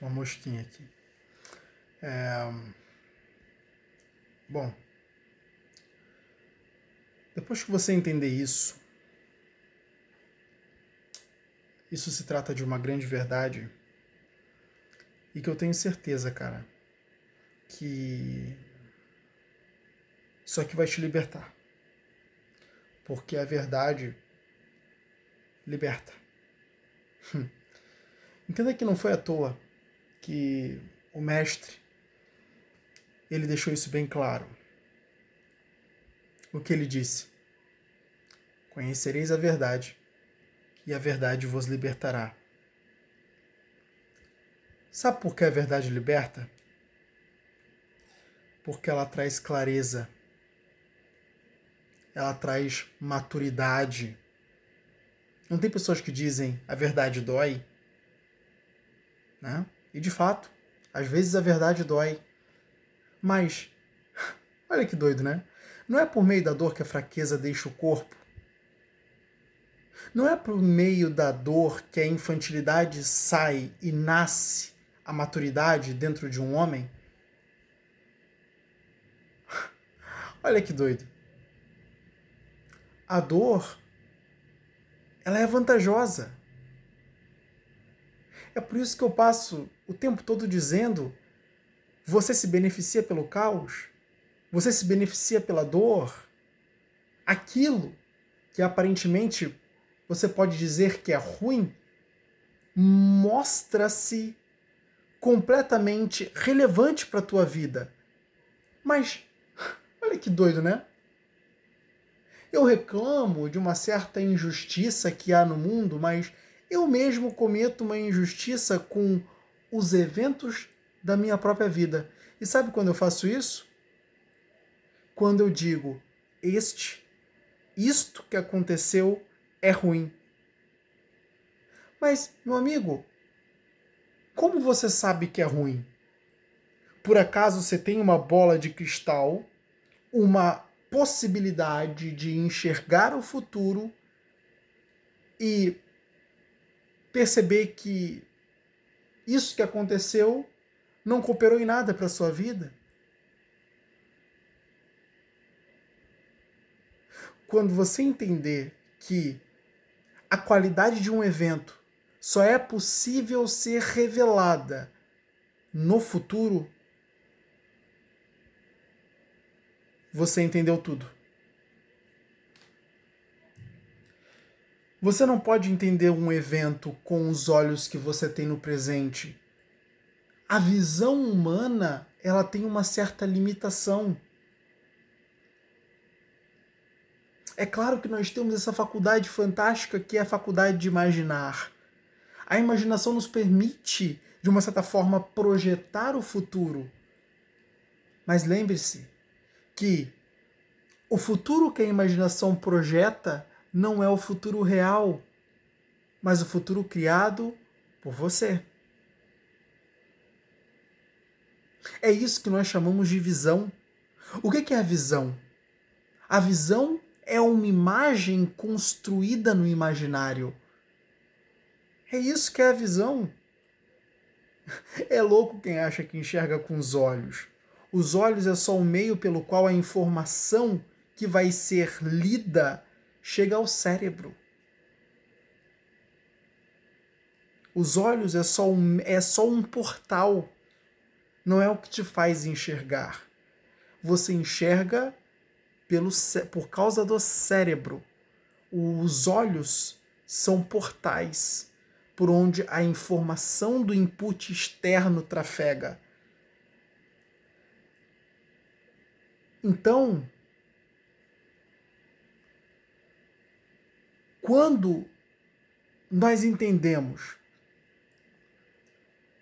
Uma mosquinha aqui. É... Bom, depois que você entender isso, isso se trata de uma grande verdade e que eu tenho certeza, cara, que isso aqui vai te libertar. Porque a verdade liberta. Entenda que não foi à toa que o mestre ele deixou isso bem claro. O que ele disse? Conhecereis a verdade, e a verdade vos libertará. Sabe por que a verdade liberta? Porque ela traz clareza, ela traz maturidade. Não tem pessoas que dizem a verdade dói? Né? E de fato, às vezes a verdade dói. Mas, olha que doido, né? Não é por meio da dor que a fraqueza deixa o corpo. Não é por meio da dor que a infantilidade sai e nasce a maturidade dentro de um homem? Olha que doido. A dor, ela é vantajosa. É por isso que eu passo o tempo todo dizendo: você se beneficia pelo caos, você se beneficia pela dor. Aquilo que aparentemente você pode dizer que é ruim, mostra-se completamente relevante para a tua vida. Mas olha que doido, né? Eu reclamo de uma certa injustiça que há no mundo, mas eu mesmo cometo uma injustiça com os eventos da minha própria vida. E sabe quando eu faço isso? Quando eu digo, este, isto que aconteceu é ruim. Mas, meu amigo, como você sabe que é ruim? Por acaso você tem uma bola de cristal, uma possibilidade de enxergar o futuro e perceber que isso que aconteceu não cooperou em nada para a sua vida? Quando você entender que a qualidade de um evento só é possível ser revelada no futuro, você entendeu tudo. Você não pode entender um evento com os olhos que você tem no presente. A visão humana, ela tem uma certa limitação. É claro que nós temos essa faculdade fantástica que é a faculdade de imaginar. A imaginação nos permite, de uma certa forma, projetar o futuro. Mas lembre-se que o futuro que a imaginação projeta não é o futuro real, mas o futuro criado por você. É isso que nós chamamos de visão. O que é a visão? A visão é uma imagem construída no imaginário. É isso que é a visão. É louco quem acha que enxerga com os olhos. Os olhos é só o meio pelo qual a informação que vai ser lida chega ao cérebro. Os olhos é só um, é só um portal, não é o que te faz enxergar. Você enxerga pelo, por causa do cérebro. Os olhos são portais por onde a informação do input externo trafega. Então, quando nós entendemos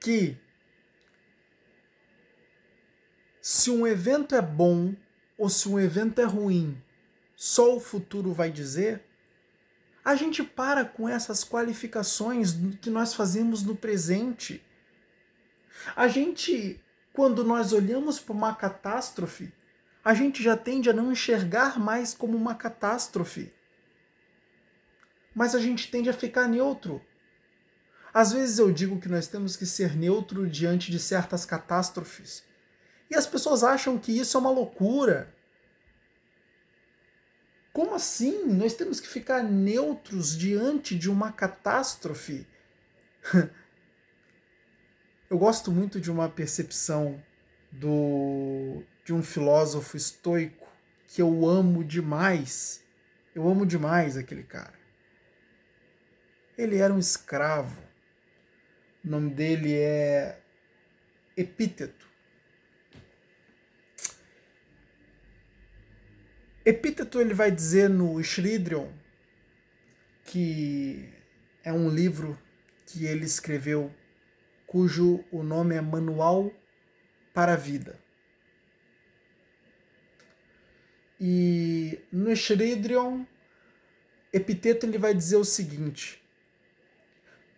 que se um evento é bom ou se um evento é ruim, só o futuro vai dizer, a gente para com essas qualificações que nós fazemos no presente. A gente, quando nós olhamos para uma catástrofe, a gente já tende a não enxergar mais como uma catástrofe. Mas a gente tende a ficar neutro. Às vezes eu digo que nós temos que ser neutro diante de certas catástrofes. E as pessoas acham que isso é uma loucura. Como assim? Nós temos que ficar neutros diante de uma catástrofe? Eu gosto muito de uma percepção do de um filósofo estoico que eu amo demais. Eu amo demais aquele cara. Ele era um escravo. O nome dele é Epíteto. Epíteto ele vai dizer no Shridrion, que é um livro que ele escreveu, cujo o nome é Manual para a Vida. E no Shridrion, Epiteto ele vai dizer o seguinte: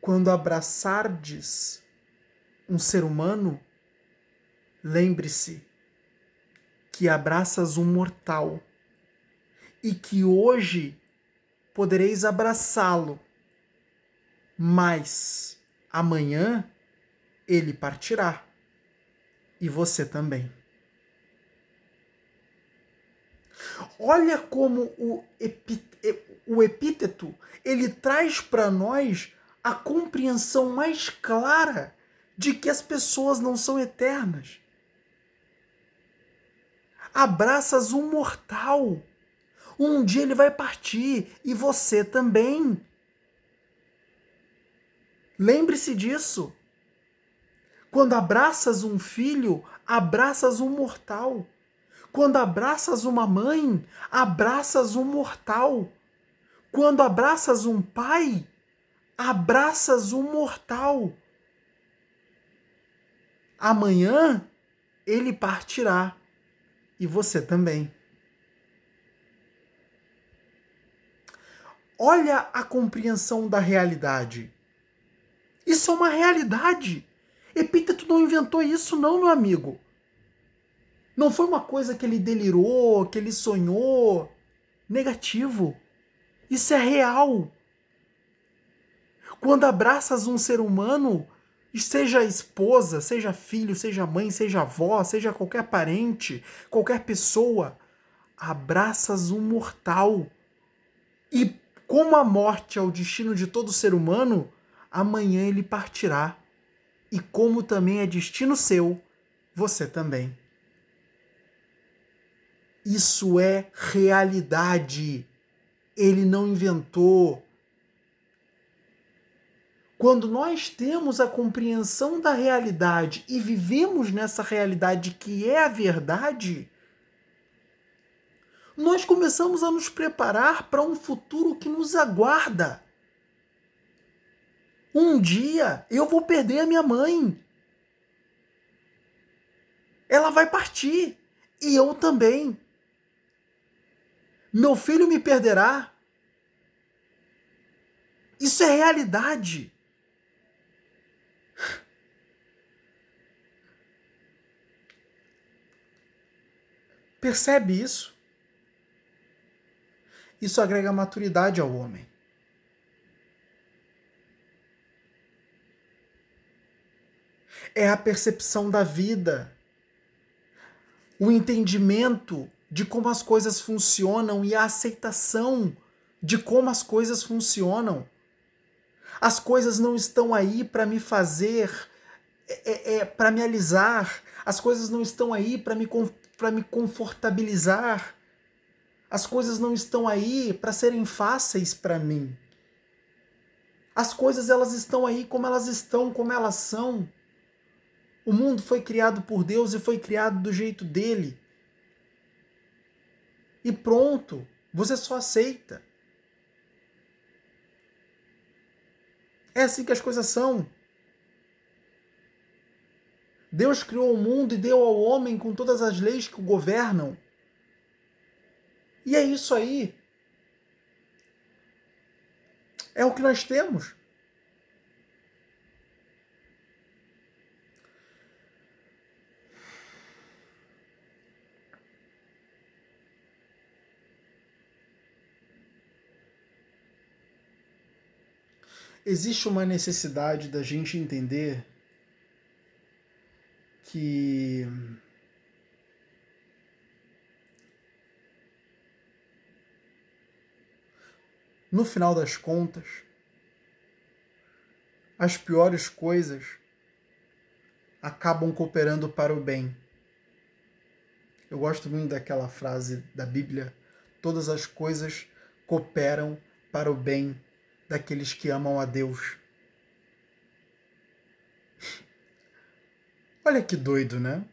quando abraçardes um ser humano, lembre-se que abraças um mortal e que hoje podereis abraçá-lo, mas amanhã ele partirá e você também. Olha como o, o epíteto ele traz para nós a compreensão mais clara de que as pessoas não são eternas. Abraças um mortal. Um dia ele vai partir e você também. Lembre-se disso. Quando abraças um filho, abraças um mortal. Quando abraças uma mãe, abraças um mortal. Quando abraças um pai, abraças um mortal. Amanhã ele partirá e você também. Olha a compreensão da realidade. Isso é uma realidade. Epíteto não inventou isso, não, meu amigo. Não foi uma coisa que ele delirou, que ele sonhou. Negativo. Isso é real. Quando abraças um ser humano, seja esposa, seja filho, seja mãe, seja avó, seja qualquer parente, qualquer pessoa, abraças um mortal. E como a morte é o destino de todo ser humano, amanhã ele partirá. E como também é destino seu, você também. Isso é realidade. Ele não inventou, quando nós temos a compreensão da realidade e vivemos nessa realidade que é a verdade, nós começamos a nos preparar para um futuro que nos aguarda. Um dia eu vou perder a minha mãe. Ela vai partir e eu também. Meu filho me perderá. Isso é realidade. Percebe isso? Isso agrega maturidade ao homem. É a percepção da vida, o entendimento de como as coisas funcionam e a aceitação de como as coisas funcionam. As coisas não estão aí para me fazer, é, é, é para me alisar, as coisas não estão aí para me para me confortabilizar. As coisas não estão aí para serem fáceis para mim. As coisas elas estão aí como elas estão, como elas são. O mundo foi criado por Deus e foi criado do jeito dele. E pronto, você só aceita. É assim que as coisas são. Deus criou o mundo e deu ao homem com todas as leis que o governam. E é isso aí. É o que nós temos. existe uma necessidade da gente entender que no final das contas, as piores coisas acabam cooperando para o bem. Eu gosto muito daquela frase da Bíblia: todas as coisas cooperam para o bem daqueles que amam a Deus. Olha que doido, né?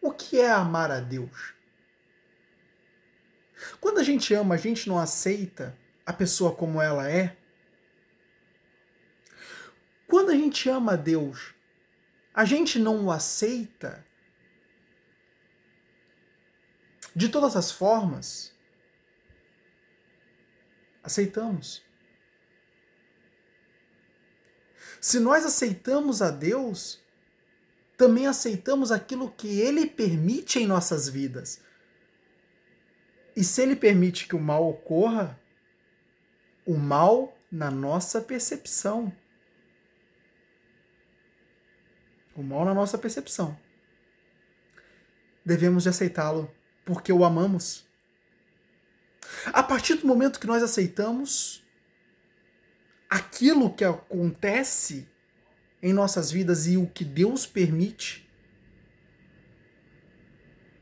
O que é amar a Deus? Quando a gente ama, a gente não aceita a pessoa como ela é. Quando a gente ama a Deus, a gente não o aceita de todas as formas. Aceitamos. Se nós aceitamos a Deus, também aceitamos aquilo que Ele permite em nossas vidas. E se ele permite que o mal ocorra, o mal na nossa percepção. O mal na nossa percepção. Devemos de aceitá-lo porque o amamos. A partir do momento que nós aceitamos aquilo que acontece em nossas vidas e o que Deus permite,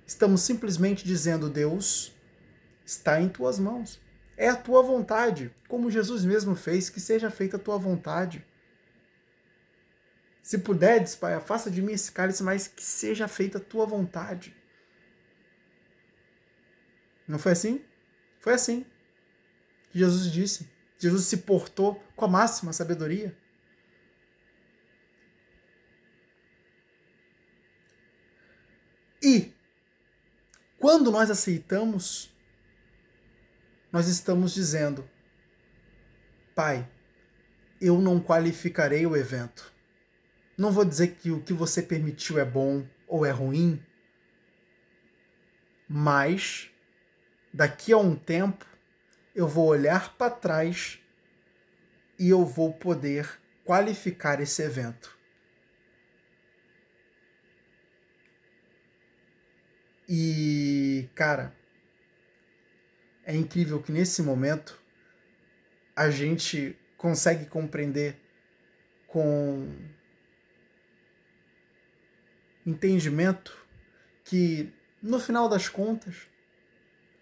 estamos simplesmente dizendo: Deus, está em tuas mãos. É a tua vontade, como Jesus mesmo fez, que seja feita a tua vontade. Se puderes, Pai, afasta de mim esse cálice, mas que seja feita a tua vontade. Não foi assim? Foi assim. Jesus disse. Jesus se portou com a máxima sabedoria. E quando nós aceitamos nós estamos dizendo: Pai, eu não qualificarei o evento. Não vou dizer que o que você permitiu é bom ou é ruim, mas daqui a um tempo eu vou olhar para trás e eu vou poder qualificar esse evento. E, cara, é incrível que nesse momento a gente consegue compreender com entendimento que no final das contas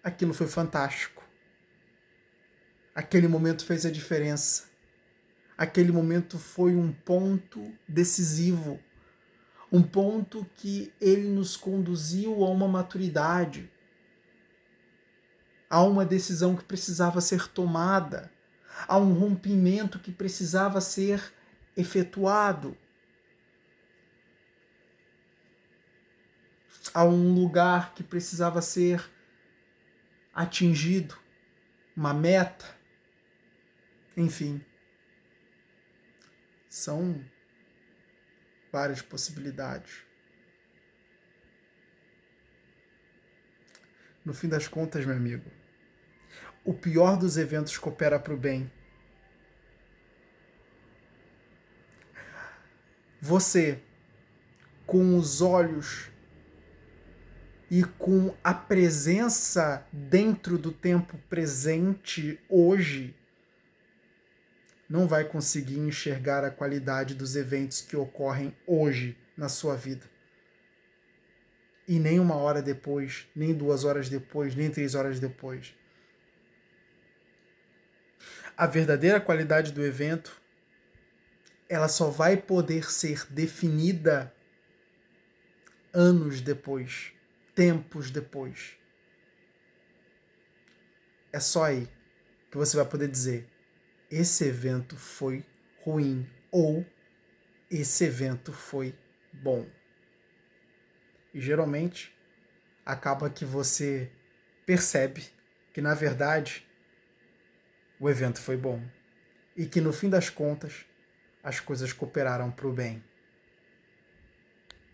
aquilo foi fantástico. Aquele momento fez a diferença. Aquele momento foi um ponto decisivo, um ponto que ele nos conduziu a uma maturidade Há uma decisão que precisava ser tomada, há um rompimento que precisava ser efetuado. Há um lugar que precisava ser atingido, uma meta. Enfim, são várias possibilidades. No fim das contas, meu amigo, o pior dos eventos coopera para o bem. Você, com os olhos e com a presença dentro do tempo presente hoje, não vai conseguir enxergar a qualidade dos eventos que ocorrem hoje na sua vida. E nem uma hora depois, nem duas horas depois, nem três horas depois a verdadeira qualidade do evento ela só vai poder ser definida anos depois, tempos depois. É só aí que você vai poder dizer: esse evento foi ruim ou esse evento foi bom. E geralmente acaba que você percebe que na verdade o evento foi bom e que no fim das contas as coisas cooperaram para o bem.